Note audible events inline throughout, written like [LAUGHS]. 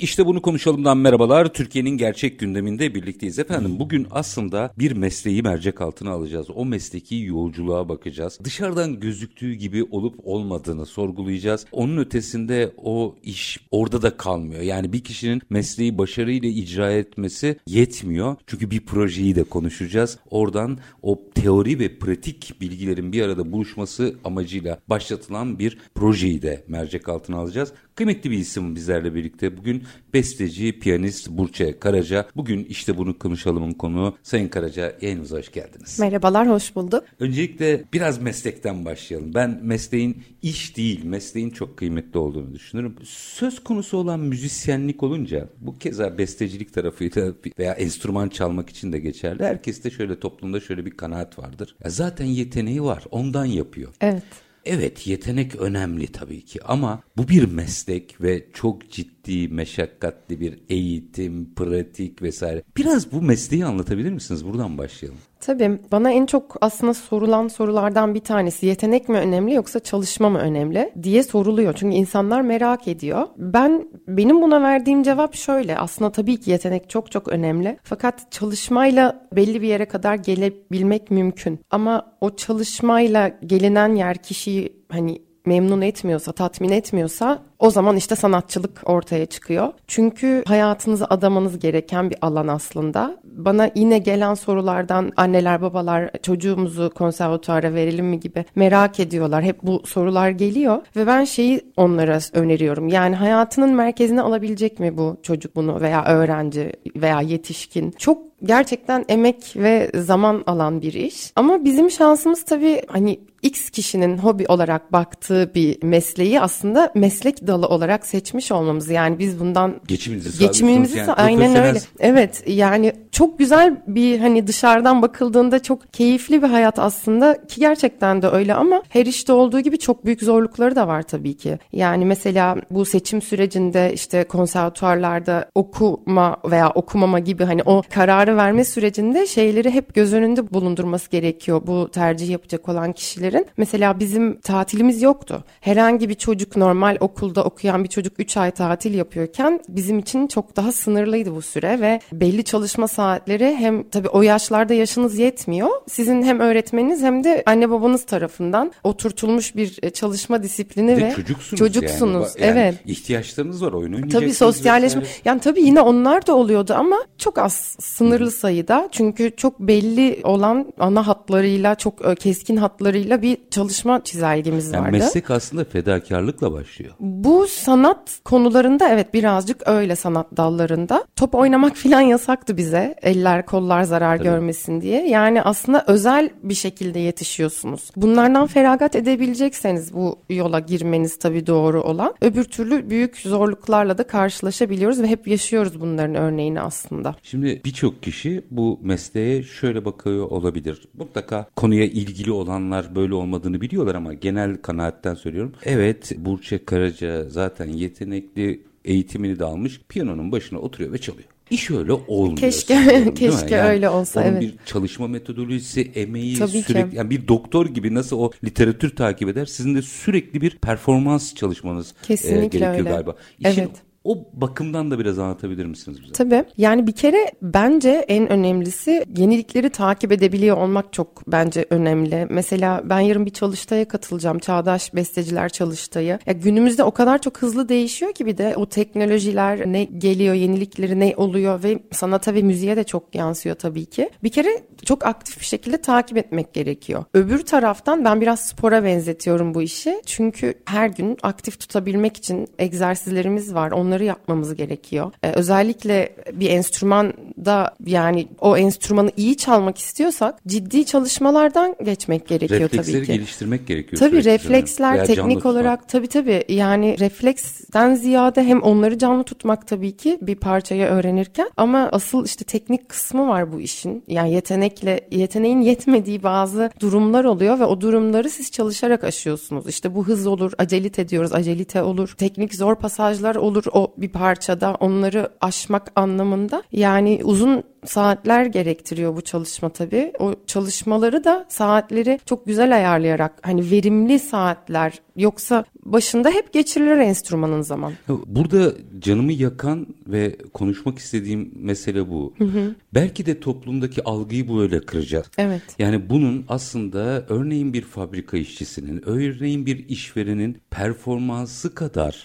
İşte bunu konuşalımdan merhabalar. Türkiye'nin gerçek gündeminde birlikteyiz efendim. Bugün aslında bir mesleği mercek altına alacağız. O mesleki yolculuğa bakacağız. Dışarıdan gözüktüğü gibi olup olmadığını sorgulayacağız. Onun ötesinde o iş orada da kalmıyor. Yani bir kişinin mesleği başarıyla icra etmesi yetmiyor. Çünkü bir projeyi de konuşacağız. Oradan o teori ve pratik bilgilerin bir arada buluşması amacıyla başlatılan bir projeyi de mercek altına alacağız. Kıymetli bir isim bizlerle birlikte. Bugün besteci, piyanist Burçe Karaca. Bugün işte bunu konuşalımın konuğu. Sayın Karaca yayınımıza hoş geldiniz. Merhabalar, hoş bulduk. Öncelikle biraz meslekten başlayalım. Ben mesleğin iş değil, mesleğin çok kıymetli olduğunu düşünürüm. Söz konusu olan müzisyenlik olunca bu keza bestecilik tarafıyla veya enstrüman çalmak için de geçerli. Herkeste şöyle toplumda şöyle bir kanaat vardır. Ya zaten yeteneği var, ondan yapıyor. Evet. Evet yetenek önemli tabii ki ama bu bir meslek ve çok ciddi, meşakkatli bir eğitim, pratik vesaire. Biraz bu mesleği anlatabilir misiniz? Buradan başlayalım. Tabii bana en çok aslında sorulan sorulardan bir tanesi yetenek mi önemli yoksa çalışma mı önemli diye soruluyor. Çünkü insanlar merak ediyor. Ben benim buna verdiğim cevap şöyle. Aslında tabii ki yetenek çok çok önemli. Fakat çalışmayla belli bir yere kadar gelebilmek mümkün. Ama o çalışmayla gelinen yer kişiyi hani memnun etmiyorsa, tatmin etmiyorsa o zaman işte sanatçılık ortaya çıkıyor. Çünkü hayatınızı adamanız gereken bir alan aslında. Bana yine gelen sorulardan anneler babalar çocuğumuzu konservatuara verelim mi gibi merak ediyorlar. Hep bu sorular geliyor ve ben şeyi onlara öneriyorum. Yani hayatının merkezine alabilecek mi bu çocuk bunu veya öğrenci veya yetişkin? Çok gerçekten emek ve zaman alan bir iş. Ama bizim şansımız tabii hani X kişinin hobi olarak baktığı bir mesleği aslında meslek dalı olarak seçmiş olmamız. Yani biz bundan geçimimizi, geçimimizi yani, aynen öyle. Evet yani çok güzel bir hani dışarıdan bakıldığında çok keyifli bir hayat aslında ki gerçekten de öyle ama her işte olduğu gibi çok büyük zorlukları da var tabii ki. Yani mesela bu seçim sürecinde işte konservatuarlarda okuma veya okumama gibi hani o kararı verme sürecinde şeyleri hep göz önünde bulundurması gerekiyor bu tercih yapacak olan kişilerin. Mesela bizim tatilimiz yoktu. Herhangi bir çocuk normal okulda okuyan bir çocuk 3 ay tatil yapıyorken bizim için çok daha sınırlıydı bu süre ve belli çalışma saatleri hem tabii o yaşlarda yaşınız yetmiyor. Sizin hem öğretmeniniz hem de anne babanız tarafından oturtulmuş bir e, çalışma disiplini ve, çocuksunuz. çocuksunuz. Yani. evet. ihtiyaçlarınız var. Oyun. Tabii sosyalleşme. Vesaire. Yani tabii yine onlar da oluyordu ama çok az sınırlı sayıda. Çünkü çok belli olan ana hatlarıyla çok e, keskin hatlarıyla bir çalışma çizelgemiz yani vardı. Meslek aslında fedakarlıkla başlıyor. Bu sanat konularında evet birazcık öyle sanat dallarında. Top oynamak [LAUGHS] filan yasaktı bize. Eller kollar zarar Tabii. görmesin diye. Yani aslında özel bir şekilde yetişiyorsunuz. Bunlardan feragat edebilecekseniz bu yola girmeniz tabii doğru olan. Öbür türlü büyük zorluklarla da karşılaşabiliyoruz ve hep yaşıyoruz bunların örneğini aslında. Şimdi birçok kişi bu mesleğe şöyle bakıyor olabilir. Mutlaka konuya ilgili olanlar böyle olmadığını biliyorlar ama genel kanaatten söylüyorum. Evet Burçe Karaca zaten yetenekli eğitimini de almış piyanonun başına oturuyor ve çalıyor. İş öyle olmuyor. Keşke [LAUGHS] keşke yani öyle olsa onun evet. bir çalışma metodolojisi, emeği Tabii sürekli ki. yani bir doktor gibi nasıl o literatür takip eder sizin de sürekli bir performans çalışmanız Kesinlikle e, gerekiyor öyle. galiba. İşin evet. O bakımdan da biraz anlatabilir misiniz bize? Tabii. Yani bir kere bence en önemlisi yenilikleri takip edebiliyor olmak çok bence önemli. Mesela ben yarın bir çalıştaya katılacağım. Çağdaş Besteciler Çalıştayı. Ya günümüzde o kadar çok hızlı değişiyor ki bir de o teknolojiler ne geliyor, yenilikleri ne oluyor ve sanata ve müziğe de çok yansıyor tabii ki. Bir kere çok aktif bir şekilde takip etmek gerekiyor. Öbür taraftan ben biraz spora benzetiyorum bu işi. Çünkü her gün aktif tutabilmek için egzersizlerimiz var. Onları yapmamız gerekiyor. Ee, özellikle bir enstrüman da yani o enstrümanı iyi çalmak istiyorsak ciddi çalışmalardan geçmek gerekiyor Refleksleri tabii ki. geliştirmek gerekiyor. Tabii refleksler teknik olarak tabii tabii yani refleksten ziyade hem onları canlı tutmak tabii ki bir parçayı öğrenirken ama asıl işte teknik kısmı var bu işin. Yani yetenekle yeteneğin yetmediği bazı durumlar oluyor ve o durumları siz çalışarak aşıyorsunuz. İşte bu hız olur, acelite diyoruz, acelite olur. Teknik zor pasajlar olur o bir parçada onları aşmak anlamında. Yani uzun saatler gerektiriyor bu çalışma tabii. O çalışmaları da saatleri çok güzel ayarlayarak hani verimli saatler yoksa başında hep geçirilir enstrümanın zaman. Burada canımı yakan ve konuşmak istediğim mesele bu. Belki de toplumdaki algıyı böyle kıracağız. Evet. Yani bunun aslında örneğin bir fabrika işçisinin, örneğin bir işverenin performansı kadar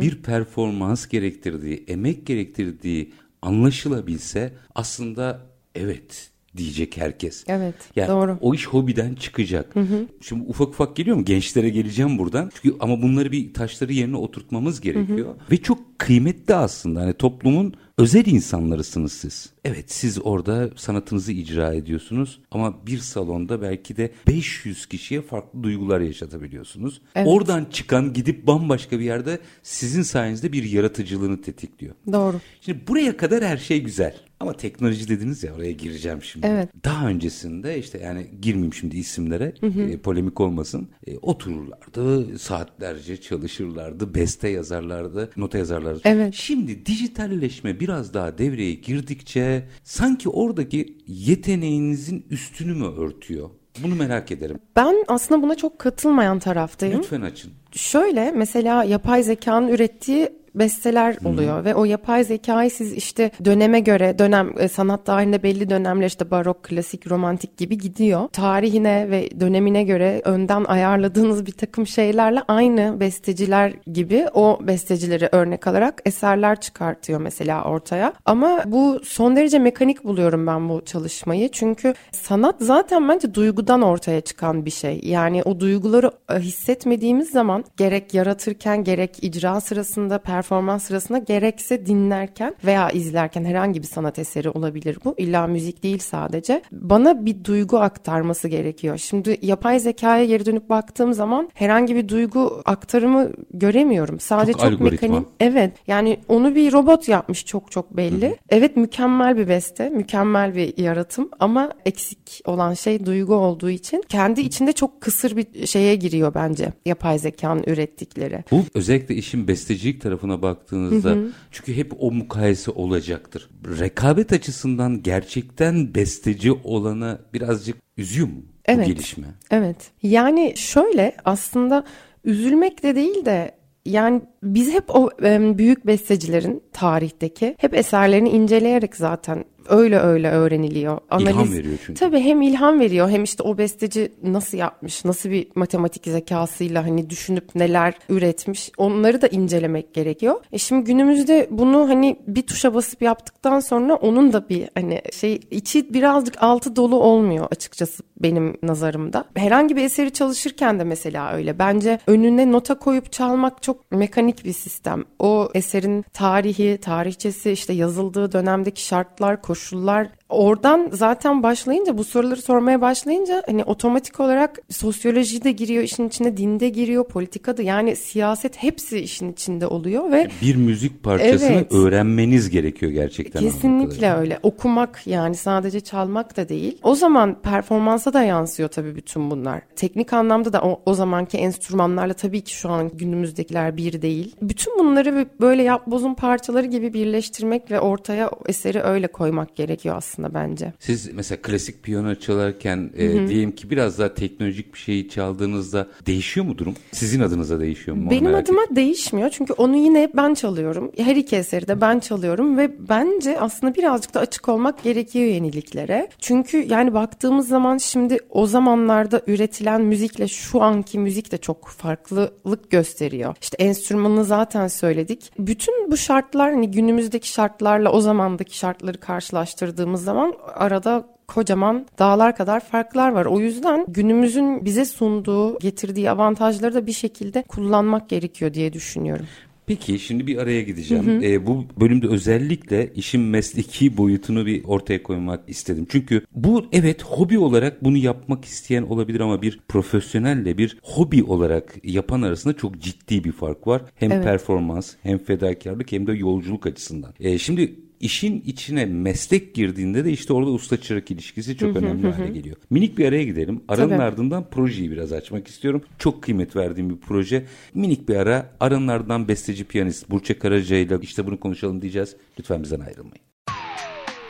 bir performans gerektirdiği, emek gerektirdiği anlaşılabilse aslında evet diyecek herkes. Evet, Yani doğru. o iş hobiden çıkacak. Şimdi ufak ufak geliyor mu? Gençlere geleceğim buradan. Çünkü ama bunları bir taşları yerine oturtmamız gerekiyor. Ve çok kıymetli aslında. Hani toplumun özel insanlarısınız siz. Evet siz orada sanatınızı icra ediyorsunuz ama bir salonda belki de 500 kişiye farklı duygular yaşatabiliyorsunuz. Evet. Oradan çıkan gidip bambaşka bir yerde sizin sayenizde bir yaratıcılığını tetikliyor. Doğru. Şimdi buraya kadar her şey güzel. Ama teknoloji dediniz ya oraya gireceğim şimdi. Evet. Daha öncesinde işte yani girmeyeyim şimdi isimlere e, polemik olmasın. E, otururlardı saatlerce çalışırlardı beste yazarlardı nota yazarlardı. Evet. Şimdi dijitalleşme biraz daha devreye girdikçe sanki oradaki yeteneğinizin üstünü mü örtüyor? Bunu merak ederim. Ben aslında buna çok katılmayan taraftayım. Lütfen açın. Şöyle mesela yapay zekanın ürettiği besteler oluyor ve o yapay zekayı siz işte döneme göre dönem e, sanat tarihinde belli dönemler işte barok, klasik, romantik gibi gidiyor. Tarihine ve dönemine göre önden ayarladığınız bir takım şeylerle aynı besteciler gibi o bestecileri örnek alarak eserler çıkartıyor mesela ortaya. Ama bu son derece mekanik buluyorum ben bu çalışmayı. Çünkü sanat zaten bence duygudan ortaya çıkan bir şey. Yani o duyguları e, hissetmediğimiz zaman gerek yaratırken gerek icra sırasında performans sırasında gerekse dinlerken veya izlerken herhangi bir sanat eseri olabilir bu. İlla müzik değil sadece. Bana bir duygu aktarması gerekiyor. Şimdi yapay zekaya geri dönüp baktığım zaman herhangi bir duygu aktarımı göremiyorum. Sadece Çok çok, mekanik. Evet. Yani onu bir robot yapmış çok çok belli. Evet mükemmel bir beste, mükemmel bir yaratım ama eksik olan şey duygu olduğu için kendi içinde çok kısır bir şeye giriyor bence yapay zekanın ürettikleri. Bu özellikle işin bestecilik tarafına baktığınızda çünkü hep o mukayese olacaktır. Rekabet açısından gerçekten besteci olana birazcık üzüyor mu bu Evet. gelişme? Evet. Yani şöyle aslında üzülmek de değil de yani biz hep o büyük bestecilerin tarihteki hep eserlerini inceleyerek zaten öyle öyle öğreniliyor. İlham veriyor çünkü. Tabii hem ilham veriyor hem işte o besteci nasıl yapmış, nasıl bir matematik zekasıyla hani düşünüp neler üretmiş onları da incelemek gerekiyor. E şimdi günümüzde bunu hani bir tuşa basıp yaptıktan sonra onun da bir hani şey içi birazcık altı dolu olmuyor açıkçası benim nazarımda. Herhangi bir eseri çalışırken de mesela öyle. Bence önüne nota koyup çalmak çok mekanik bir sistem. O eserin tarihi, tarihçesi, işte yazıldığı dönemdeki şartlar, koşullar oradan zaten başlayınca bu soruları sormaya başlayınca hani otomatik olarak sosyoloji de giriyor işin içine, dinde giriyor, politika da yani siyaset hepsi işin içinde oluyor ve Bir müzik parçasını Evet. öğrenmeniz gerekiyor gerçekten. Kesinlikle öyle. Okumak yani sadece çalmak da değil. O zaman performansa da yansıyor tabii bütün bunlar. Teknik anlamda da o, o zamanki enstrümanlarla tabii ki şu an günümüzdekiler bir değil. Bütün bunları böyle yap bozun parçaları gibi birleştirmek ve ortaya eseri öyle koymak gerekiyor aslında bence. Siz mesela klasik piyano çalarken e, diyelim ki biraz daha teknolojik bir şeyi çaldığınızda değişiyor mu durum? Sizin adınıza değişiyor mu? Benim adıma değişmiyor çünkü onu yine ben çalıyorum. Her iki eseri de ben çalıyorum ve bence aslında birazcık da açık olmak gerekiyor yeniliklere. Çünkü yani baktığımız zaman şimdi o zamanlarda üretilen müzikle şu anki müzik de çok farklılık gösteriyor. İşte enstrümanını zaten söyledik. Bütün bu şartlar hani günümüzdeki şartlarla o zamandaki şartları karşılaştırdığımız zaman arada kocaman dağlar kadar farklar var. O yüzden günümüzün bize sunduğu, getirdiği avantajları da bir şekilde kullanmak gerekiyor diye düşünüyorum. Peki şimdi bir araya gideceğim. Hı hı. E, bu bölümde özellikle işin mesleki boyutunu bir ortaya koymak istedim. Çünkü bu evet hobi olarak bunu yapmak isteyen olabilir ama bir profesyonelle bir hobi olarak yapan arasında çok ciddi bir fark var. Hem evet. performans hem fedakarlık hem de yolculuk açısından. E, şimdi işin içine meslek girdiğinde de işte orada usta çırak ilişkisi çok önemli hale geliyor. Minik bir araya gidelim. Aranın Tabii. ardından projeyi biraz açmak istiyorum. Çok kıymet verdiğim bir proje. Minik bir ara. Aranın ardından besteci piyanist Burçe Karaca ile işte bunu konuşalım diyeceğiz. Lütfen bizden ayrılmayın.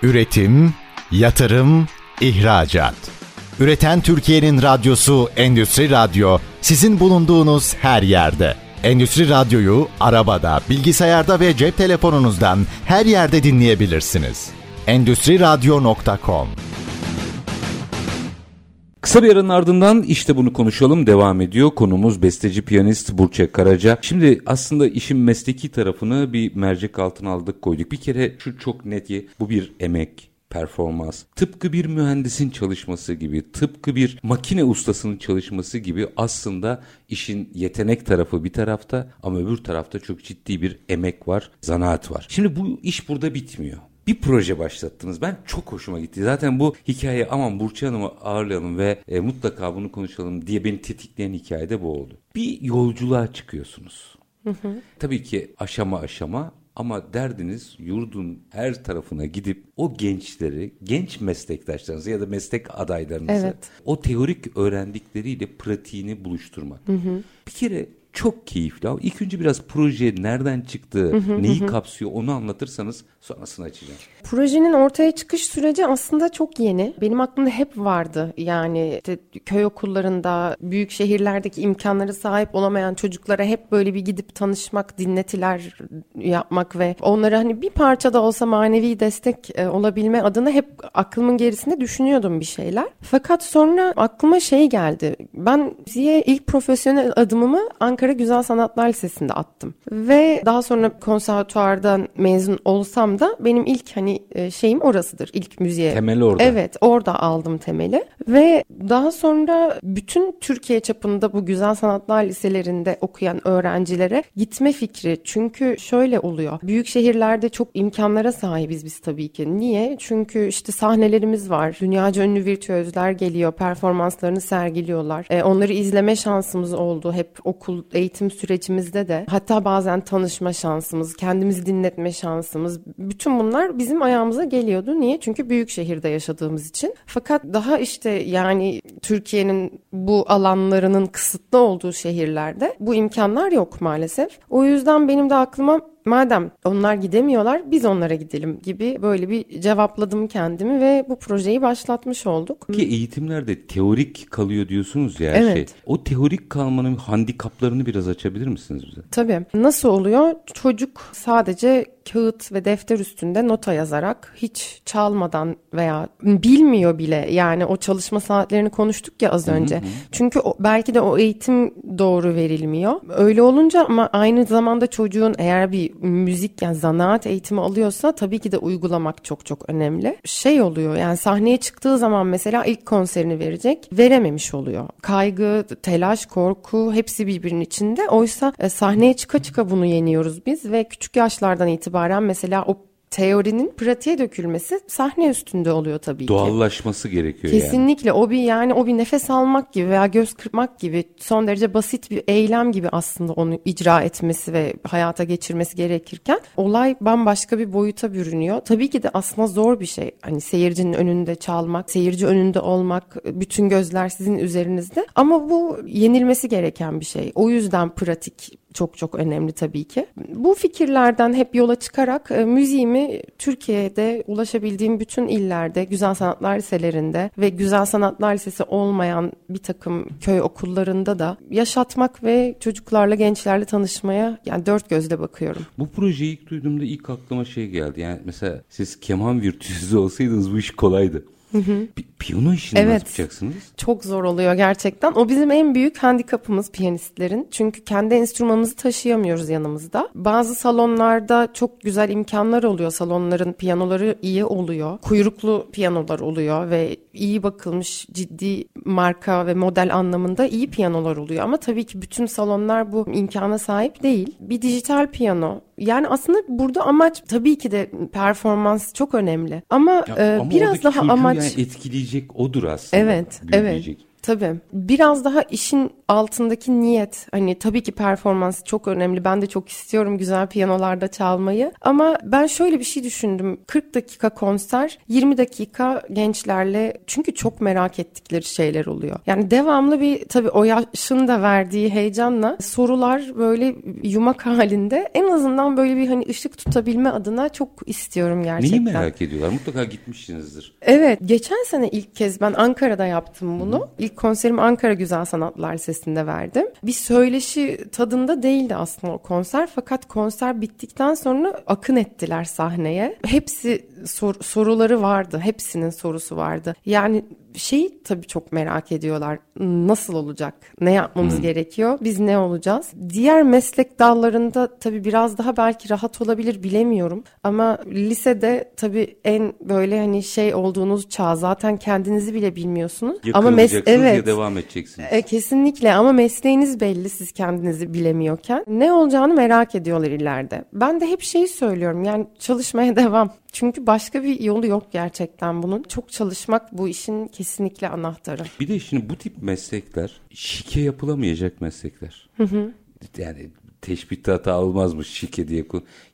Üretim, yatırım, ihracat. Üreten Türkiye'nin radyosu Endüstri Radyo sizin bulunduğunuz her yerde. Endüstri Radyo'yu arabada, bilgisayarda ve cep telefonunuzdan her yerde dinleyebilirsiniz. Endüstri Radyo.com Kısa bir aranın ardından işte bunu konuşalım devam ediyor. Konumuz besteci piyanist Burçe Karaca. Şimdi aslında işin mesleki tarafını bir mercek altına aldık koyduk. Bir kere şu çok net ki bu bir emek, performans, tıpkı bir mühendisin çalışması gibi, tıpkı bir makine ustasının çalışması gibi aslında işin yetenek tarafı bir tarafta ama öbür tarafta çok ciddi bir emek var, zanaat var. Şimdi bu iş burada bitmiyor bir proje başlattınız. Ben çok hoşuma gitti. Zaten bu hikaye aman Burçin Hanım'ı ağırlayalım ve e, mutlaka bunu konuşalım diye beni tetikleyen hikaye de bu oldu. Bir yolculuğa çıkıyorsunuz. Hı hı. Tabii ki aşama aşama ama derdiniz yurdun her tarafına gidip o gençleri, genç meslektaşlarınızı ya da meslek adaylarınızı evet. o teorik öğrendikleriyle pratiğini buluşturmak. Hı hı. Bir kere çok keyifli. İlk önce biraz proje nereden çıktı, neyi kapsıyor onu anlatırsanız sonrasını açacağım. Projenin ortaya çıkış süreci aslında çok yeni. Benim aklımda hep vardı. Yani işte köy okullarında, büyük şehirlerdeki imkanları sahip olamayan çocuklara hep böyle bir gidip tanışmak, dinletiler yapmak ve onlara hani bir parça da olsa manevi destek e, olabilme adına hep aklımın gerisinde düşünüyordum bir şeyler. Fakat sonra aklıma şey geldi. Ben müziğe ilk profesyonel adımımı Ankara Güzel Sanatlar Lisesi'nde attım. Ve daha sonra konservatuardan mezun olsam da benim ilk hani e, şeyim orasıdır. İlk müziğe. Temel orada. Evet orada aldım temeli. Ve daha sonra bütün Türkiye çapında bu güzel sanatlar liselerinde okuyan öğrencilere gitme fikri. Çünkü şöyle oluyor. Büyük şehirlerde çok imkanlara sahibiz biz tabii ki. Niye? Çünkü işte sahnelerimiz var. Dünyaca ünlü virtüözler geliyor. Performanslarını sergiliyorlar. E, onları izleme şansımız oldu. Hep okul eğitim sürecimizde de. Hatta bazen tanışma şansımız, kendimizi dinletme şansımız. Bütün bunlar bizim ayağımıza geliyordu. Niye? Çünkü büyük şehirde yaşadığımız için. Fakat daha işte yani Türkiye'nin bu alanlarının kısıtlı olduğu şehirlerde bu imkanlar yok maalesef. O yüzden benim de aklıma madem onlar gidemiyorlar biz onlara gidelim gibi böyle bir cevapladım kendimi ve bu projeyi başlatmış olduk. Ki eğitimlerde teorik kalıyor diyorsunuz ya her evet. şey. O teorik kalmanın handikaplarını biraz açabilir misiniz bize? Tabii. Nasıl oluyor? Çocuk sadece kağıt ve defter üstünde nota yazarak hiç çalmadan veya bilmiyor bile yani o çalışma saatlerini konuştuk ya az önce. Hı hı. Çünkü o, belki de o eğitim doğru verilmiyor. Öyle olunca ama aynı zamanda çocuğun eğer bir müzik yani zanaat eğitimi alıyorsa tabii ki de uygulamak çok çok önemli. Şey oluyor yani sahneye çıktığı zaman mesela ilk konserini verecek verememiş oluyor. Kaygı, telaş, korku hepsi birbirinin içinde. Oysa e, sahneye çıka çıka bunu yeniyoruz biz ve küçük yaşlardan itibaren mesela o teorinin pratiğe dökülmesi sahne üstünde oluyor tabii Doğallaşması ki. Doğallaşması gerekiyor Kesinlikle. yani. o bir yani o bir nefes almak gibi veya göz kırpmak gibi son derece basit bir eylem gibi aslında onu icra etmesi ve hayata geçirmesi gerekirken olay bambaşka bir boyuta bürünüyor. Tabii ki de aslında zor bir şey. Hani seyircinin önünde çalmak, seyirci önünde olmak, bütün gözler sizin üzerinizde ama bu yenilmesi gereken bir şey. O yüzden pratik çok çok önemli tabii ki. Bu fikirlerden hep yola çıkarak e, müziğimi Türkiye'de ulaşabildiğim bütün illerde, güzel sanatlar liselerinde ve güzel sanatlar lisesi olmayan bir takım köy okullarında da yaşatmak ve çocuklarla, gençlerle tanışmaya yani dört gözle bakıyorum. Bu projeyi ilk duyduğumda ilk aklıma şey geldi. Yani mesela siz keman virtüözü [LAUGHS] olsaydınız bu iş kolaydı. Pi- Piyano işini Evet. nasıl yapacaksınız? Çok zor oluyor gerçekten. O bizim en büyük handikapımız piyanistlerin. Çünkü kendi enstrümanımızı taşıyamıyoruz yanımızda. Bazı salonlarda çok güzel imkanlar oluyor. Salonların piyanoları iyi oluyor. Kuyruklu piyanolar oluyor ve iyi bakılmış ciddi marka ve model anlamında iyi piyanolar oluyor. Ama tabii ki bütün salonlar bu imkana sahip değil. Bir dijital piyano. Yani aslında burada amaç tabii ki de performans çok önemli. Ama, Ya, e, ama biraz daha amaç... yani etkileyecek odur aslında. Evet, evet. Tabii. Biraz daha işin altındaki niyet. Hani tabii ki performans çok önemli. Ben de çok istiyorum güzel piyanolarda çalmayı. Ama ben şöyle bir şey düşündüm. 40 dakika konser, 20 dakika gençlerle çünkü çok merak ettikleri şeyler oluyor. Yani devamlı bir tabii o yaşın da verdiği heyecanla sorular böyle yumak halinde en azından böyle bir hani ışık tutabilme adına çok istiyorum gerçekten. Neyi merak ediyorlar? Mutlaka gitmişsinizdir. Evet, geçen sene ilk kez ben Ankara'da yaptım bunu. İlk konserimi Ankara Güzel Sanatlar Lisesi'nde verdim. Bir söyleşi tadında değildi aslında o konser fakat konser bittikten sonra akın ettiler sahneye. Hepsi sor- soruları vardı, hepsinin sorusu vardı. Yani şeyi tabii çok merak ediyorlar. Nasıl olacak? Ne yapmamız gerekiyor? Biz ne olacağız? Diğer meslek dallarında tabii biraz daha belki rahat olabilir bilemiyorum. Ama lisede tabii en böyle hani şey olduğunuz çağ zaten kendinizi bile bilmiyorsunuz. Ama mes- evet. ya devam edeceksiniz. E, kesinlikle ama mesleğiniz belli siz kendinizi bilemiyorken. Ne olacağını merak ediyorlar ileride. Ben de hep şeyi söylüyorum yani çalışmaya [LAUGHS] devam. Çünkü başka bir yolu yok gerçekten bunun. Çok çalışmak bu işin kesinlikle anahtarı. Bir de şimdi bu tip meslekler şike yapılamayacak meslekler. Yani teşbihte hata olmazmış şike diye.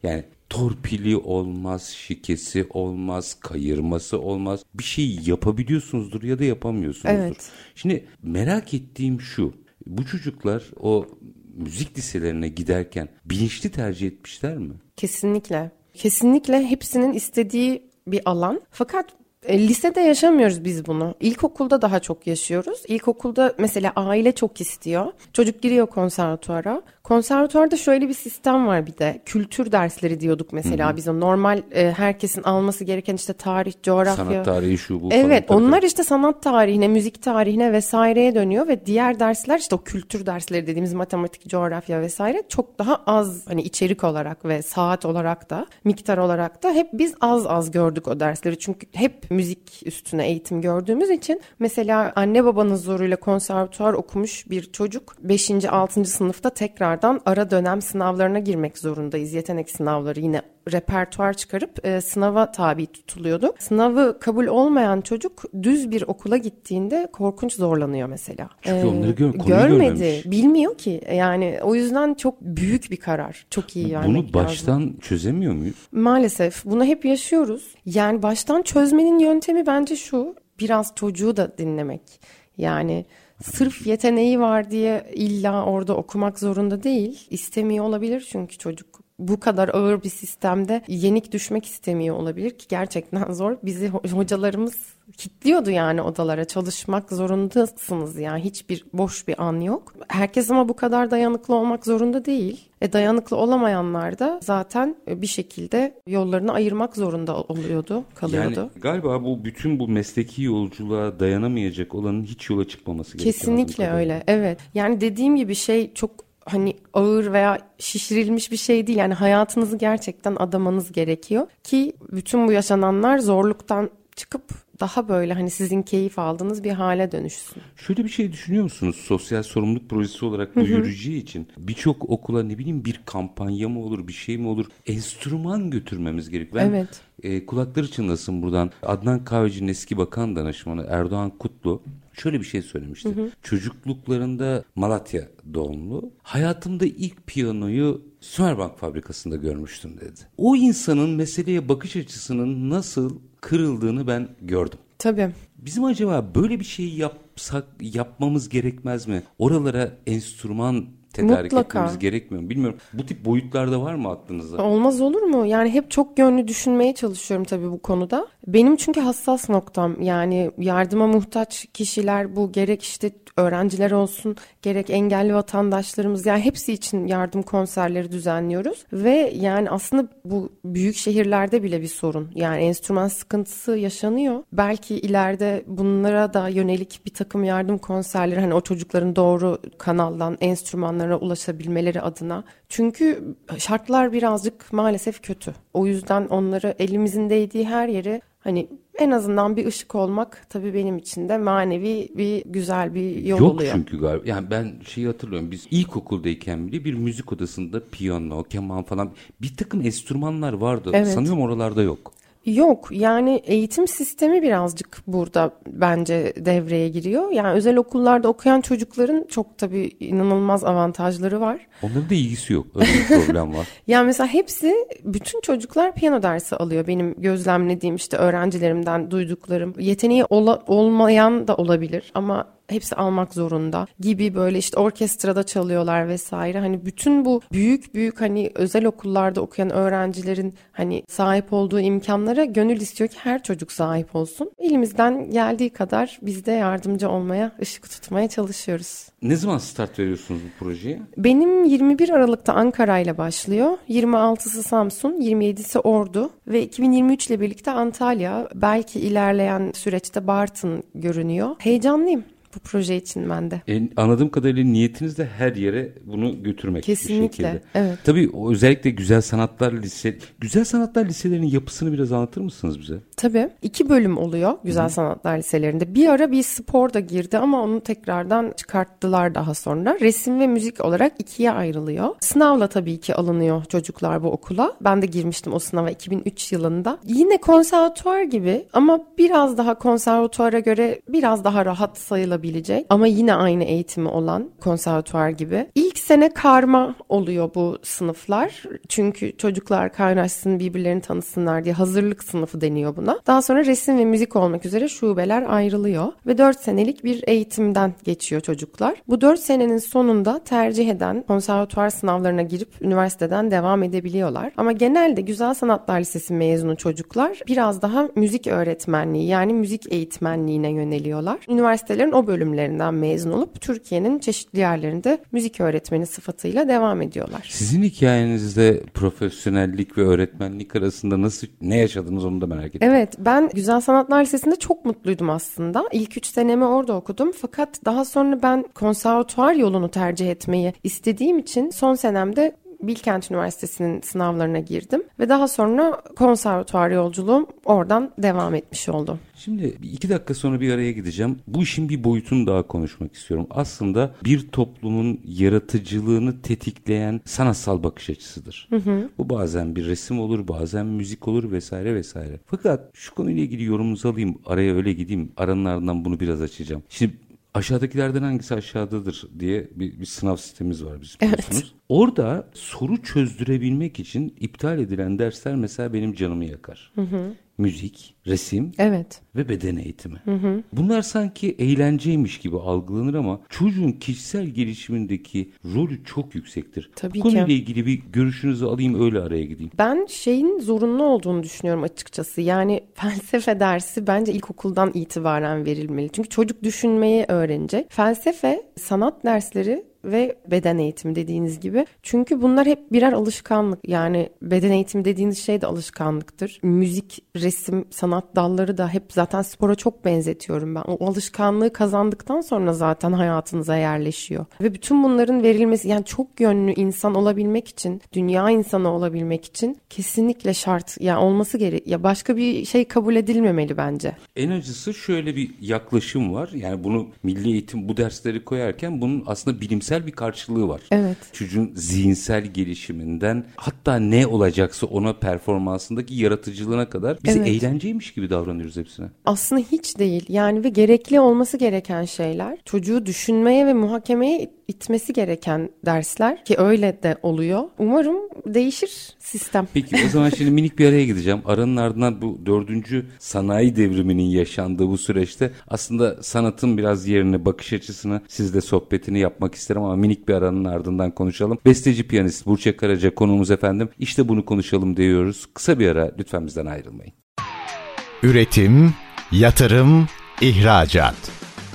Yani torpili olmaz, şikesi olmaz, kayırması olmaz. Bir şey yapabiliyorsunuzdur ya da yapamıyorsunuzdur. Evet. Şimdi merak ettiğim şu. Bu çocuklar o müzik liselerine giderken bilinçli tercih etmişler mi? Kesinlikle. Kesinlikle hepsinin istediği bir alan. Fakat e, lisede yaşamıyoruz biz bunu. İlkokulda daha çok yaşıyoruz. İlkokulda mesela aile çok istiyor. Çocuk giriyor konservatuara. Konservatuarda şöyle bir sistem var bir de. Kültür dersleri diyorduk mesela biz o normal e, herkesin alması gereken işte tarih, coğrafya. Sanat tarihi şu bu falan. Evet Tabii, onlar tabii. işte sanat tarihine, müzik tarihine vesaireye dönüyor ve diğer dersler işte o kültür dersleri dediğimiz matematik, coğrafya vesaire çok daha az hani içerik olarak ve saat olarak da miktar olarak da hep biz az az gördük o dersleri. Çünkü hep müzik üstüne eğitim gördüğümüz için mesela anne babanın zoruyla konservatuar okumuş bir çocuk 5. 6. sınıfta tekrardan ara dönem sınavlarına girmek zorundayız. Yetenek sınavları yine repertuar çıkarıp e, sınava tabi tutuluyordu. Sınavı kabul olmayan çocuk düz bir okula gittiğinde korkunç zorlanıyor mesela. Çünkü onları gör- görmedi, görmemiş. bilmiyor ki. Yani o yüzden çok büyük bir karar. Çok iyi vermek Bunu lazım. baştan çözemiyor muyuz? Maalesef bunu hep yaşıyoruz. Yani baştan çözmenin yöntemi bence şu. Biraz çocuğu da dinlemek. Yani sırf yeteneği var diye illa orada okumak zorunda değil. İstemiyor olabilir çünkü çocuk bu kadar ağır bir sistemde yenik düşmek istemiyor olabilir ki gerçekten zor. Bizi ho- hocalarımız kitliyordu yani odalara çalışmak zorundasınız yani hiçbir boş bir an yok. Herkes ama bu kadar dayanıklı olmak zorunda değil. E dayanıklı olamayanlar da zaten bir şekilde yollarını ayırmak zorunda oluyordu, kalıyordu. Yani galiba bu bütün bu mesleki yolculuğa dayanamayacak olanın hiç yola çıkmaması gerekiyor. Kesinlikle öyle. Evet. Yani dediğim gibi şey çok hani ağır veya şişirilmiş bir şey değil. Yani hayatınızı gerçekten adamanız gerekiyor ki bütün bu yaşananlar zorluktan çıkıp daha böyle hani sizin keyif aldığınız bir hale dönüşsün. Şöyle bir şey düşünüyor musunuz? Sosyal sorumluluk projesi olarak bu yürüyeceği için birçok okula ne bileyim bir kampanya mı olur, bir şey mi olur? Enstrüman götürmemiz gerek. Ben Evet. e, kulakları çınlasın buradan. Adnan Kahveci'nin eski bakan danışmanı Erdoğan Kutlu şöyle bir şey söylemişti. Çocukluklarında Malatya doğumlu. Hayatımda ilk piyanoyu Sümerbank fabrikasında görmüştüm dedi. O insanın meseleye bakış açısının nasıl kırıldığını ben gördüm. Tabii. Bizim acaba böyle bir şey yapsak yapmamız gerekmez mi? Oralara enstrüman tedarik Mutlaka. etmemiz gerekmiyor mu? Bilmiyorum. Bu tip boyutlarda var mı aklınızda? Olmaz olur mu? Yani hep çok yönlü düşünmeye çalışıyorum tabii bu konuda. Benim çünkü hassas noktam yani yardıma muhtaç kişiler bu gerek işte öğrenciler olsun gerek engelli vatandaşlarımız yani hepsi için yardım konserleri düzenliyoruz. Ve yani aslında bu büyük şehirlerde bile bir sorun. Yani enstrüman sıkıntısı yaşanıyor. Belki ileride bunlara da yönelik bir takım yardım konserleri hani o çocukların doğru kanaldan enstrümanlara ulaşabilmeleri adına. Çünkü şartlar birazcık maalesef kötü. O yüzden onları elimizin değdiği her yere hani en azından bir ışık olmak tabii benim için de manevi bir güzel bir yol Yok oluyor. çünkü galiba. Yani ben şeyi hatırlıyorum. Biz ilkokuldayken bile bir müzik odasında piyano, keman falan bir takım enstrümanlar vardı. Evet. Sanıyorum oralarda yok. Yok yani eğitim sistemi birazcık burada bence devreye giriyor. Yani özel okullarda okuyan çocukların çok tabii inanılmaz avantajları var. Onların da ilgisi yok. Öyle bir problem var. [LAUGHS] Yani mesela hepsi bütün çocuklar piyano dersi alıyor. Benim gözlemlediğim işte öğrencilerimden duyduklarım. Yeteneği ola- olmayan da olabilir ama hepsi almak zorunda gibi böyle işte orkestrada çalıyorlar vesaire. Hani bütün bu büyük büyük hani özel okullarda okuyan öğrencilerin hani sahip olduğu imkanlara gönül istiyor ki her çocuk sahip olsun. Elimizden geldiği kadar biz de yardımcı olmaya, ışık tutmaya çalışıyoruz. Ne zaman start veriyorsunuz bu projeye? Benim 21 Aralık'ta Ankara ile başlıyor. 26'sı Samsun, 27'si Ordu ve 2023 ile birlikte Antalya. Belki ilerleyen süreçte Bartın görünüyor. Heyecanlıyım bu proje için ben de. E, anladığım kadarıyla niyetiniz de her yere bunu götürmek bir Kesinlikle, şekilde. evet. Tabii özellikle Güzel Sanatlar Lise, Güzel Sanatlar Liselerinin yapısını biraz anlatır mısınız bize? Tabii. iki bölüm oluyor Güzel Sanatlar Liselerinde. Bir ara bir spor da girdi ama onu tekrardan çıkarttılar daha sonra. Resim ve müzik olarak ikiye ayrılıyor. Sınavla tabii ki alınıyor çocuklar bu okula. Ben de girmiştim o sınava 2003 yılında. Yine konservatuar gibi ama biraz daha konservatuara göre biraz daha rahat sayılabilecek ama yine aynı eğitimi olan konservatuar gibi. İlk sene karma oluyor bu sınıflar. Çünkü çocuklar kaynaşsın birbirlerini tanısınlar diye hazırlık sınıfı deniyor buna. Daha sonra resim ve müzik olmak üzere şubeler ayrılıyor ve 4 senelik bir eğitimden geçiyor çocuklar. Bu 4 senenin sonunda tercih eden konservatuar sınavlarına girip üniversiteden devam edebiliyorlar. Ama genelde Güzel Sanatlar Lisesi mezunu çocuklar biraz daha müzik öğretmenliği yani müzik eğitmenliğine yöneliyorlar. Üniversitelerin o bölümlerinden mezun olup Türkiye'nin çeşitli yerlerinde müzik öğretmeni sıfatıyla devam ediyorlar. Sizin hikayenizde profesyonellik ve öğretmenlik arasında nasıl ne yaşadınız onu da merak ettim. Evet ben Güzel Sanatlar Lisesi'nde çok mutluydum aslında. İlk üç senemi orada okudum fakat daha sonra ben konservatuar yolunu tercih etmeyi istediğim için son senemde Bilkent Üniversitesi'nin sınavlarına girdim ve daha sonra konservatuar yolculuğum oradan devam etmiş oldu. Şimdi iki dakika sonra bir araya gideceğim. Bu işin bir boyutunu daha konuşmak istiyorum. Aslında bir toplumun yaratıcılığını tetikleyen sanatsal bakış açısıdır. Bu bazen bir resim olur, bazen müzik olur vesaire vesaire. Fakat şu konuyla ilgili yorumunuzu alayım, araya öyle gideyim. Aranın ardından bunu biraz açacağım. Şimdi aşağıdakilerden hangisi aşağıdadır diye bir, bir sınav sistemimiz var bizim biliyorsunuz. Orada soru çözdürebilmek için iptal edilen dersler mesela benim canımı yakar. Müzik, resim Evet. ve beden eğitimi. Bunlar sanki eğlenceymiş gibi algılanır ama çocuğun kişisel gelişimindeki rolü çok yüksektir. Tabii Bu ki. konuyla ilgili bir görüşünüzü alayım öyle araya gideyim. Ben şeyin zorunlu olduğunu düşünüyorum açıkçası. Yani [LAUGHS] felsefe dersi bence ilkokuldan itibaren verilmeli. Çünkü çocuk düşünmeyi öğrenecek. Felsefe, sanat dersleri ve beden eğitimi dediğiniz gibi. Çünkü bunlar hep birer alışkanlık. Yani beden eğitimi dediğiniz şey de alışkanlıktır. Müzik, resim, sanat dalları da hep zaten spora çok benzetiyorum ben. O alışkanlığı kazandıktan sonra zaten hayatınıza yerleşiyor. Ve bütün bunların verilmesi yani çok yönlü insan olabilmek için, dünya insanı olabilmek için kesinlikle şart. Yani olması gerek. Ya başka bir şey kabul edilmemeli bence. En acısı şöyle bir yaklaşım var. Yani bunu milli eğitim bu dersleri koyarken bunun aslında bilimsel bir karşılığı var. Evet. Çocuğun zihinsel gelişiminden hatta ne olacaksa ona performansındaki yaratıcılığına kadar biz Evet. eğlenceymiş gibi davranıyoruz hepsine. Aslında hiç değil. Yani ve gerekli olması gereken şeyler. Çocuğu düşünmeye ve muhakemeye itmesi gereken dersler ki öyle de oluyor. Umarım değişir sistem. Peki o zaman şimdi minik bir araya gideceğim. Aranın ardından bu dördüncü sanayi devriminin yaşandığı bu süreçte aslında sanatın biraz yerini, bakış açısını sizle sohbetini yapmak isterim ama minik bir aranın ardından konuşalım. Besteci piyanist Burçak Karaca konuğumuz efendim. İşte bunu konuşalım diyoruz. Kısa bir ara lütfen bizden ayrılmayın. Üretim, yatırım, ihracat.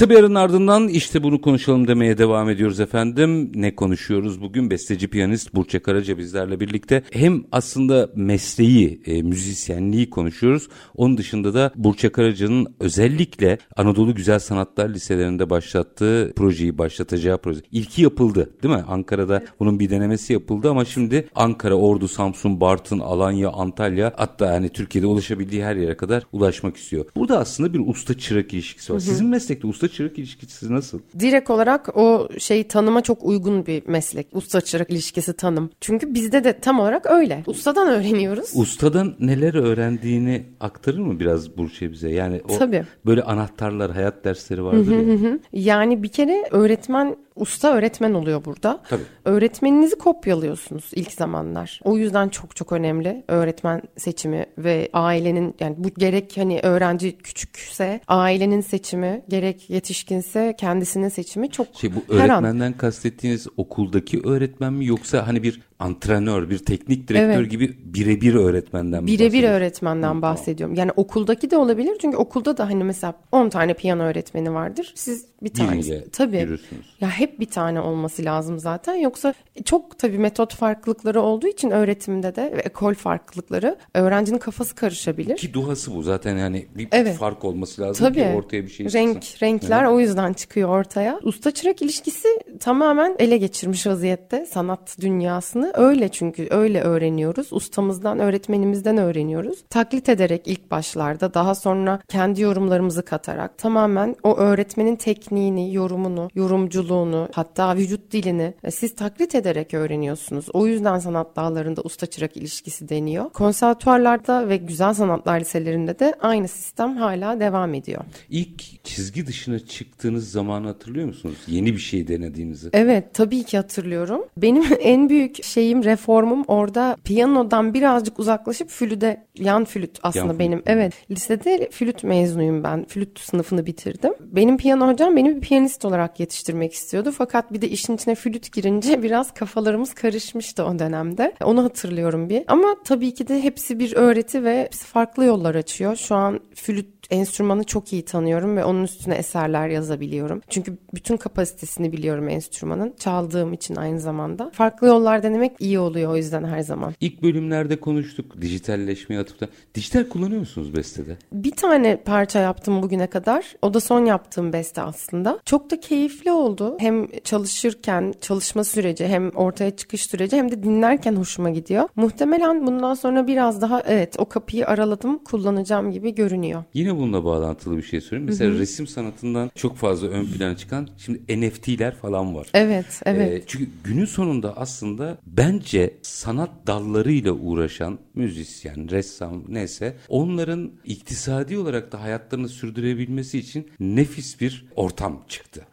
Kısa bir aranın ardından işte bunu konuşalım demeye devam ediyoruz efendim. Ne konuşuyoruz bugün? Besteci piyanist Burçe Karaca bizlerle birlikte. Hem aslında mesleği, e, müzisyenliği konuşuyoruz. Onun dışında da Burçe Karaca'nın özellikle Anadolu Güzel Sanatlar Liselerinde başlattığı projeyi, başlatacağı proje. İlki yapıldı değil mi? Ankara'da bunun bir denemesi yapıldı ama şimdi Ankara, Ordu, Samsun, Bartın, Alanya, Antalya hatta yani Türkiye'de ulaşabildiği her yere kadar ulaşmak istiyor. Burada aslında bir usta çırak ilişkisi var. Sizin meslekte usta çırak ilişkisi nasıl? Direkt olarak o şey tanıma çok uygun bir meslek. Usta çırak ilişkisi tanım. Çünkü bizde de tam olarak öyle. Ustadan öğreniyoruz. Ustadan neler öğrendiğini aktarır mı biraz Burçe bize? Yani o Tabii. böyle anahtarlar, hayat dersleri vardır ya. Yani bir kere öğretmen usta öğretmen oluyor burada. Tabii. Öğretmeninizi kopyalıyorsunuz ilk zamanlar. O yüzden çok çok önemli öğretmen seçimi ve ailenin yani bu gerek hani öğrenci küçükse ailenin seçimi gerek yetişkinse kendisinin seçimi çok Şey bu her an. öğretmenden kastettiğiniz okuldaki öğretmen mi yoksa hani bir antrenör, bir teknik direktör Evet. gibi birebir öğretmenden Birebir öğretmenden bahsediyorum. Yani okuldaki de olabilir çünkü okulda da hani mesela 10 tane piyano öğretmeni vardır. Siz bir. Biriyle Tabii. yürürsünüz. Ya hep bir tane olması lazım zaten. Yoksa çok tabii metot farklılıkları olduğu için öğretimde de ve ekol farklılıkları öğrencinin kafası karışabilir. Ki duhası bu zaten yani bir Evet. fark olması lazım Tabii. ki ortaya bir şey Renk, çıksın. renkler o yüzden çıkıyor ortaya. Usta çırak ilişkisi tamamen ele geçirmiş vaziyette sanat dünyasını. Öyle çünkü öyle öğreniyoruz. Ustamızdan, öğretmenimizden öğreniyoruz. Taklit ederek ilk başlarda daha sonra kendi yorumlarımızı katarak tamamen o öğretmenin tekniğini, yorumunu, yorumculuğunu hatta vücut dilini e, siz taklit ederek öğreniyorsunuz. O yüzden sanat dallarında usta çırak ilişkisi deniyor. Konservatuarlarda ve güzel sanatlar liselerinde de aynı sistem hala devam ediyor. İlk çizgi dışına çıktığınız zamanı hatırlıyor musunuz? Yeni bir şey denediğinizi. Evet tabii ki hatırlıyorum. Benim [LAUGHS] en büyük şeyim reformum orada piyanodan birazcık uzaklaşıp flüde yan flüt aslında Yan flüt. benim. Evet lisede flüt mezunuyum ben. Flüt sınıfını bitirdim. Benim piyano hocam beni bir piyanist olarak yetiştirmek istiyordu. Fakat bir de işin içine flüt girince [LAUGHS] biraz kafalarımız karışmıştı o dönemde. Onu hatırlıyorum bir. Ama tabii ki de hepsi bir öğreti ve hepsi farklı yollar açıyor. Şu an flüt enstrümanı çok iyi tanıyorum ve onun üstüne eserler yazabiliyorum. Çünkü bütün kapasitesini biliyorum enstrümanın. Çaldığım için aynı zamanda. Farklı yollar denemek iyi oluyor o yüzden her zaman. İlk bölümlerde konuştuk dijitalleşmeye atıp da. Dijital kullanıyor musunuz bestede? Bir tane parça yaptım bugüne kadar. O da son yaptığım beste aslında. Çok da keyifli oldu. Hem çalışırken çalışma süreci hem ortaya çıkış süreci hem de dinlerken hoşuma gidiyor. Muhtemelen bundan sonra biraz daha evet o kapıyı araladım kullanacağım gibi görünüyor. Yine bununla bağlantılı bir şey söyleyeyim. Mesela resim sanatından çok fazla ön plana çıkan şimdi NFT'ler falan var. Evet, evet. Ee, çünkü günün sonunda aslında bence sanat dallarıyla uğraşan müzisyen, ressam neyse onların iktisadi olarak da hayatlarını sürdürebilmesi için nefis bir ortam çıktı.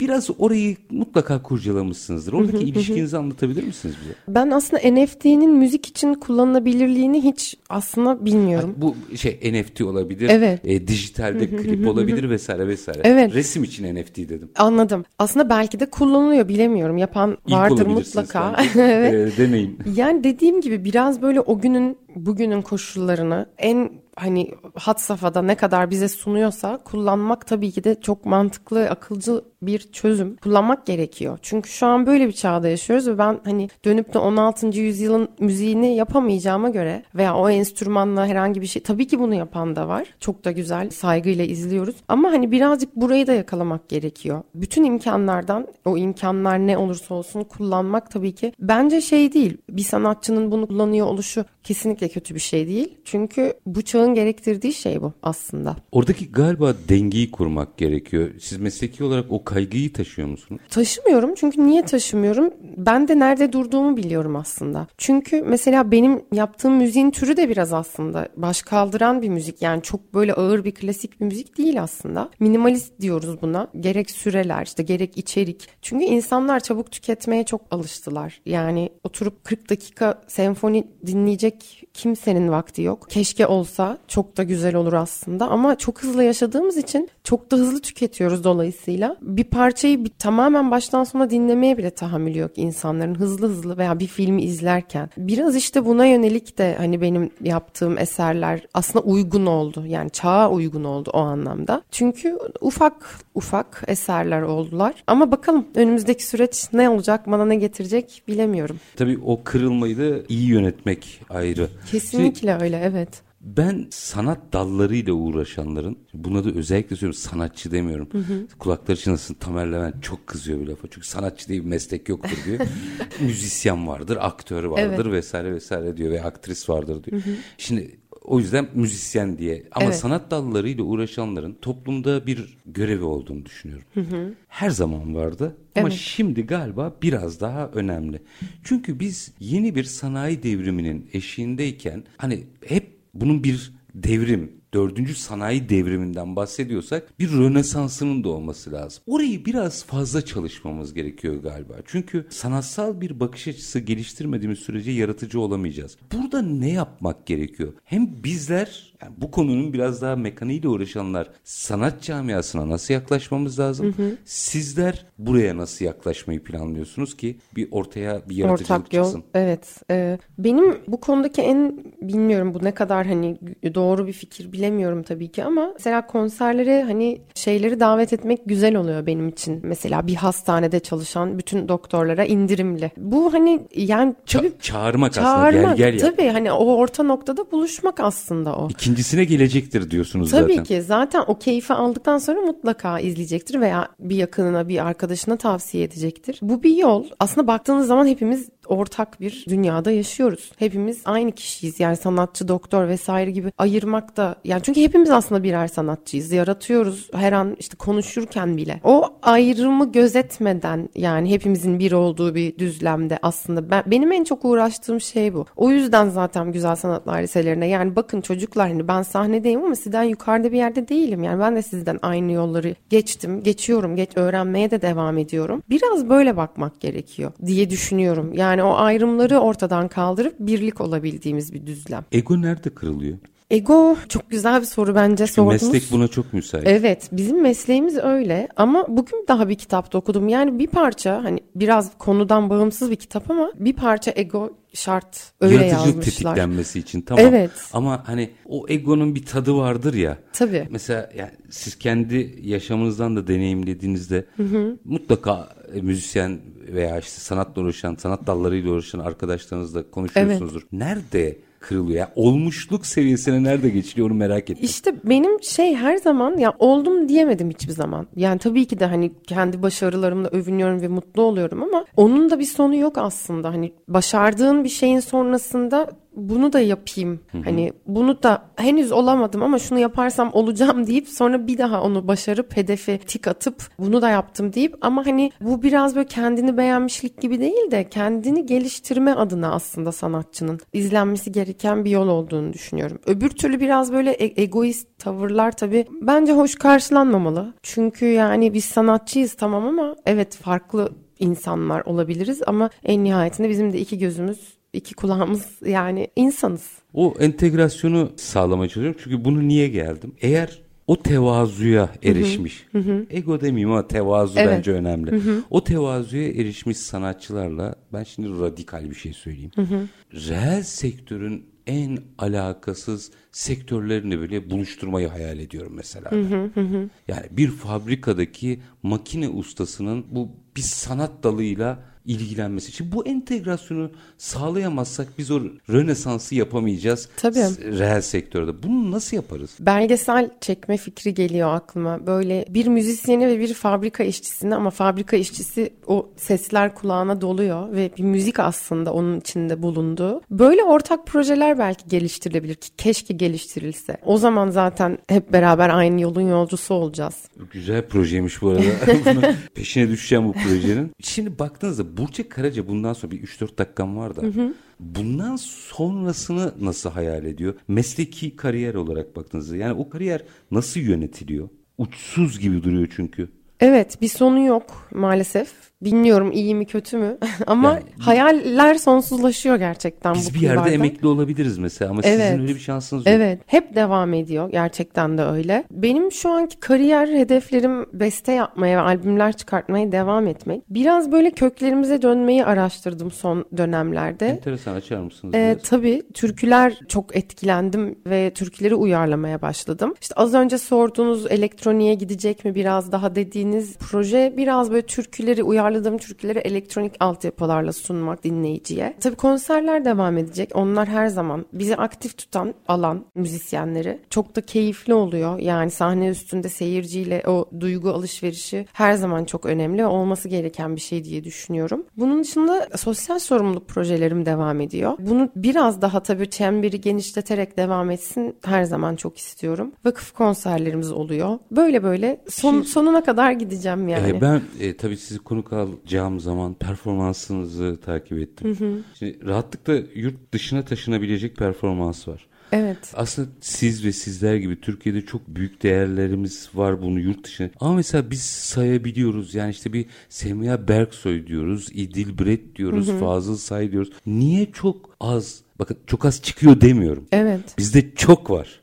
Biraz orayı mutlaka kurcalamışsınızdır. Oradaki ilişkinizi anlatabilir misiniz bize? Ben aslında NFT'nin müzik için kullanılabilirliğini hiç aslında bilmiyorum. Bu şey NFT olabilir, Evet. e, dijitalde klip olabilir vesaire vesaire. Evet. Resim için NFT dedim. Anladım. Aslında belki de kullanılıyor bilemiyorum. Yapan İlk vardır mutlaka. [LAUGHS] evet. E, deneyin. Yani dediğim gibi biraz böyle o günün bugünün koşullarını en hani hat safhada ne kadar bize sunuyorsa kullanmak tabii ki de çok mantıklı, akılcı bir çözüm. Kullanmak gerekiyor. Çünkü şu an böyle bir çağda yaşıyoruz ve ben hani dönüp de 16. yüzyılın müziğini yapamayacağıma göre veya o enstrümanla herhangi bir şey tabii ki bunu yapan da var. Çok da güzel, saygıyla izliyoruz. Ama hani birazcık burayı da yakalamak gerekiyor. Bütün imkanlardan o imkanlar ne olursa olsun kullanmak tabii ki bence şey değil. Bir sanatçının bunu kullanıyor oluşu kesinlikle kötü bir şey değil. Çünkü bu çağın gerektirdiği şey bu aslında. Oradaki galiba dengeyi kurmak gerekiyor. Siz mesleki olarak o kaygıyı taşıyor musunuz? Taşımıyorum çünkü niye taşımıyorum? Ben de nerede durduğumu biliyorum aslında. Çünkü mesela benim yaptığım müziğin türü de biraz aslında baş kaldıran bir müzik. Yani çok böyle ağır bir klasik bir müzik değil aslında. Minimalist diyoruz buna. Gerek süreler işte gerek içerik. Çünkü insanlar çabuk tüketmeye çok alıştılar. Yani oturup 40 dakika senfoni dinleyecek kimsenin vakti yok. Keşke olsa çok da güzel olur aslında ama çok hızlı yaşadığımız için çok da hızlı tüketiyoruz dolayısıyla. Bir parçayı bir, tamamen baştan sona dinlemeye bile tahammülü yok insanların hızlı hızlı veya bir filmi izlerken. Biraz işte buna yönelik de hani benim yaptığım eserler aslında uygun oldu. Yani çağa uygun oldu o anlamda. Çünkü ufak ufak eserler oldular. Ama bakalım önümüzdeki süreç ne olacak, bana ne getirecek bilemiyorum. Tabii o kırılmayı da iyi yönetmek ayrı. Kesinlikle Şimdi, öyle evet. Ben sanat dallarıyla uğraşanların, buna da özellikle söylüyorum sanatçı demiyorum. Hı hı. Kulakları çınlasın Tamer Levent çok kızıyor bir lafa. Çünkü sanatçı diye bir meslek yoktur diyor. [LAUGHS] Müzisyen vardır, aktör vardır evet. vesaire vesaire diyor ve aktris vardır diyor. Hı hı. Şimdi o yüzden müzisyen diye. Ama evet. sanat dallarıyla uğraşanların toplumda bir görevi olduğunu düşünüyorum. Hı hı. Her zaman vardı ama evet. şimdi galiba biraz daha önemli. Çünkü biz yeni bir sanayi devriminin eşiğindeyken hani hep bunun bir devrim dördüncü sanayi devriminden bahsediyorsak bir rönesansının da olması lazım. Orayı biraz fazla çalışmamız gerekiyor galiba. Çünkü sanatsal bir bakış açısı geliştirmediğimiz sürece yaratıcı olamayacağız. Burada ne yapmak gerekiyor? Hem bizler yani bu konunun biraz daha mekaniğiyle uğraşanlar sanat camiasına nasıl yaklaşmamız lazım? Hı hı. Sizler buraya nasıl yaklaşmayı planlıyorsunuz ki bir ortaya bir yaratıcılık Ortak yol, çıksın? Evet. E, benim bu konudaki en bilmiyorum bu ne kadar hani doğru bir fikir bilemiyorum tabii ki ama mesela konserlere hani şeyleri davet etmek güzel oluyor benim için. Mesela bir hastanede çalışan bütün doktorlara indirimli. Bu hani yani tabii, Ça- çağırmak, çağırmak aslında gel gel ya. Tabii hani o orta noktada buluşmak aslında o. İkinci ikincisine gelecektir diyorsunuz Tabii zaten. Tabii ki zaten o keyfi aldıktan sonra mutlaka izleyecektir veya bir yakınına bir arkadaşına tavsiye edecektir. Bu bir yol. Aslında baktığınız zaman hepimiz ortak bir dünyada yaşıyoruz. Hepimiz aynı kişiyiz. Yani sanatçı, doktor vesaire gibi ayırmak da yani çünkü hepimiz aslında birer sanatçıyız. Yaratıyoruz her an işte konuşurken bile. O ayrımı gözetmeden yani hepimizin bir olduğu bir düzlemde aslında ben benim en çok uğraştığım şey bu. O yüzden zaten güzel sanatlar liselerine yani bakın çocuklar hani ben sahnedeyim ama sizden yukarıda bir yerde değilim. Yani ben de sizden aynı yolları geçtim, geçiyorum, geç öğrenmeye de devam ediyorum. Biraz böyle bakmak gerekiyor diye düşünüyorum. Yani yani o ayrımları ortadan kaldırıp birlik olabildiğimiz bir düzlem. Ego nerede kırılıyor? Ego çok güzel bir soru bence Çünkü sordunuz. meslek buna çok müsait. Evet bizim mesleğimiz öyle ama bugün daha bir kitapta okudum. Yani bir parça hani biraz konudan bağımsız bir kitap ama bir parça ego şart öyle Yaratıcılık yazmışlar. tetiklenmesi için tamam. Evet. Ama hani o egonun bir tadı vardır ya. Tabii. Mesela yani siz kendi yaşamınızdan da deneyimlediğinizde hı hı. mutlaka e, müzisyen veya işte sanatla uğraşan, sanat dallarıyla uğraşan arkadaşlarınızla konuşuyorsunuzdur. Evet. Nerede kırılıyor? Yani olmuşluk seviyesine nerede geçiliyor onu merak ettim. İşte benim şey her zaman ya oldum diyemedim hiçbir zaman. Yani tabii ki de hani kendi başarılarımla övünüyorum ve mutlu oluyorum ama onun da bir sonu yok aslında. Hani başardığın bir şeyin sonrasında bunu da yapayım. Hı-hı. Hani bunu da henüz olamadım ama şunu yaparsam olacağım [LAUGHS] deyip sonra bir daha onu başarıp hedefe tik atıp bunu da yaptım deyip ama hani bu biraz böyle kendini beğenmişlik gibi değil de kendini geliştirme adına aslında sanatçının izlenmesi gereken bir yol olduğunu düşünüyorum. Öbür türlü biraz böyle e- egoist tavırlar tabii bence hoş karşılanmamalı. Çünkü yani biz sanatçıyız tamam ama evet farklı insanlar olabiliriz ama en nihayetinde bizim de iki gözümüz iki kulağımız yani insanız. O entegrasyonu sağlamaya çalışıyorum. Çünkü bunu niye geldim? Eğer o tevazuya erişmiş. Hı hı. Ego demeyeyim ama tevazu evet. bence önemli. Hı hı. O tevazuya erişmiş sanatçılarla ben şimdi radikal bir şey söyleyeyim. Hı hı. Reel sektörün en alakasız sektörlerini böyle buluşturmayı hayal ediyorum mesela. Hı hı hı. Yani bir fabrikadaki makine ustasının bu bir sanat dalıyla ilgilenmesi için bu entegrasyonu sağlayamazsak biz o rönesansı yapamayacağız. Tabii. Reel sektörde. Bunu nasıl yaparız? Belgesel çekme fikri geliyor aklıma. Böyle bir müzisyeni ve bir fabrika işçisini ama fabrika işçisi o sesler kulağına doluyor ve bir müzik aslında onun içinde bulunduğu. Böyle ortak projeler belki geliştirilebilir ki keşke geliştirilse. O zaman zaten hep beraber aynı yolun yolcusu olacağız. Güzel projeymiş bu arada. [LAUGHS] peşine düşeceğim bu projenin. Şimdi baktığınızda Burçak Karaca bundan sonra bir 3-4 dakikam var da. Hı hı. Bundan sonrasını nasıl hayal ediyor? Mesleki kariyer olarak baktığınızda yani o kariyer nasıl yönetiliyor? Uçsuz gibi duruyor çünkü. Evet bir sonu yok maalesef. Bilmiyorum iyi mi kötü mü [LAUGHS] ama Yani- hayaller sonsuzlaşıyor gerçekten Biz bu bir yerde emekli olabiliriz mesela ama Evet. sizin öyle bir şansınız yok. Evet, hep devam ediyor. Gerçekten de öyle. Benim şu anki kariyer hedeflerim beste yapmaya ve albümler çıkartmaya devam etmek. Biraz böyle köklerimize dönmeyi araştırdım son dönemlerde. Enteresan açar mısınız? Ee, biraz? tabii türküler çok etkilendim ve türküleri uyarlamaya başladım. İşte az önce sorduğunuz elektroniğe gidecek mi biraz daha dediğiniz proje biraz böyle türküleri uyarladığım türküleri elektronik altyapılarla sunmak dinleyiciye. Tabii konserler devam edecek. Onlar her zaman bizi aktif tutan alan müzisyenleri. Çok da keyifli oluyor. Yani sahne üstünde seyirciyle o duygu alışverişi her zaman çok önemli ve olması gereken bir şey diye düşünüyorum. Bunun dışında sosyal sorumluluk projelerim devam ediyor. Bunu biraz daha tabii çemberi genişleterek devam etsin her zaman çok istiyorum. Vakıf konserlerimiz oluyor. Böyle böyle son, sonuna kadar gideceğim yani. Ee, ben e, tabii sizi konuk alacağım zaman performansınızı takip ettim. Şimdi rahatlıkla yurt dışına taşınabilecek performans var. Evet. Aslında siz ve sizler gibi Türkiye'de çok büyük değerlerimiz var bunu yurt dışına. Ama mesela biz sayabiliyoruz. Yani işte bir Semiha Berksoy diyoruz, İdil Bret diyoruz, Fazıl Say diyoruz. Niye çok az, bakın çok az çıkıyor demiyorum. Evet. Bizde çok var.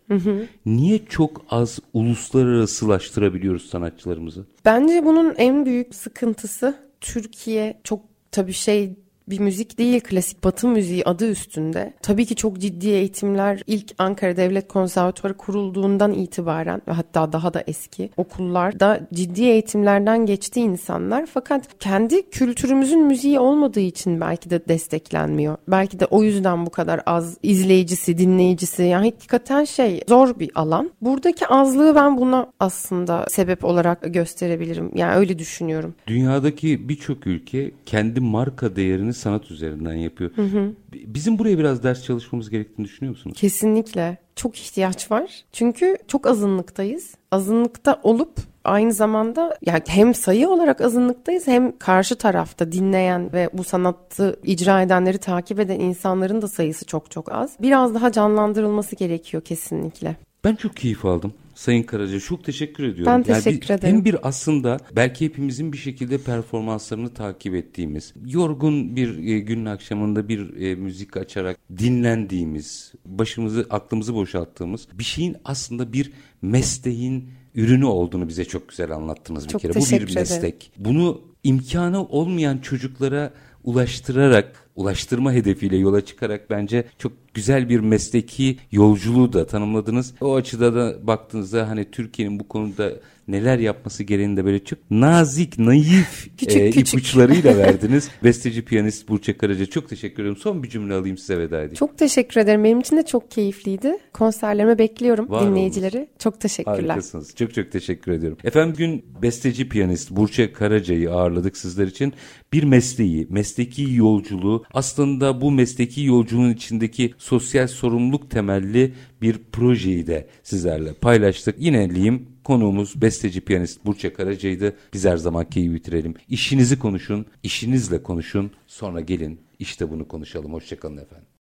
Niye çok az uluslararasılaştırabiliyoruz sanatçılarımızı? Bence bunun en büyük sıkıntısı Türkiye çok tabii şey bir müzik değil klasik batı müziği adı üstünde. Tabii ki çok ciddi eğitimler ilk Ankara Devlet Konservatuarı kurulduğundan itibaren ve hatta daha da eski okullarda ciddi eğitimlerden geçti insanlar. Fakat kendi kültürümüzün müziği olmadığı için belki de desteklenmiyor. Belki de o yüzden bu kadar az izleyicisi, dinleyicisi. Yani hakikaten şey zor bir alan. Buradaki azlığı ben buna aslında sebep olarak gösterebilirim. Yani öyle düşünüyorum. Dünyadaki birçok ülke kendi marka değerini sanat üzerinden yapıyor. B- Bizim buraya biraz ders çalışmamız gerektiğini düşünüyor musunuz? Kesinlikle çok ihtiyaç var. Çünkü çok azınlıktayız. Azınlıkta olup aynı zamanda yani hem sayı olarak azınlıktayız hem karşı tarafta dinleyen ve bu sanatı icra edenleri takip eden insanların da sayısı çok çok az. Biraz daha canlandırılması gerekiyor kesinlikle. Ben çok keyif aldım. Sayın Karaca çok teşekkür ediyorum. Ben bir- teşekkür ederim. Hem bir aslında belki hepimizin bir şekilde performanslarını takip ettiğimiz, yorgun bir e, günün akşamında bir e, müzik açarak dinlendiğimiz, başımızı aklımızı boşalttığımız bir şeyin aslında bir mesleğin ürünü olduğunu bize çok güzel anlattınız bir Çok kere. Bu bir ederim. meslek. Bunu imkanı olmayan çocuklara ulaştırarak, ulaştırma hedefiyle yola çıkarak bence çok güzel bir mesleki yolculuğu da tanımladınız. O açıda da baktığınızda hani Türkiye'nin bu konuda neler yapması gereğini de böyle çok nazik, naif [LAUGHS] Küçük e, küçük. ipuçlarıyla [LAUGHS] verdiniz. Besteci piyanist Burçak Karaca çok teşekkür ederim. Son bir cümle alayım size veda edeyim. Çok teşekkür ederim. Benim için de çok keyifliydi. Konserlerime bekliyorum Var dinleyicileri. Çok teşekkürler. Harikasınız. Çok çok teşekkür ediyorum. Efendim bugün besteci piyanist Burçak Karaca'yı ağırladık sizler için. Bir mesleği, mesleki yolculuğu aslında bu mesleki yolculuğun içindeki sosyal sorumluluk temelli bir projeyi de sizlerle paylaştık. Yine liyim konuğumuz besteci piyanist Burçak Karaca'ydı. Biz her zamanki iyi bitirelim. İşinizi konuşun, işinizle konuşun. Sonra gelin işte bunu konuşalım. Hoşçakalın efendim.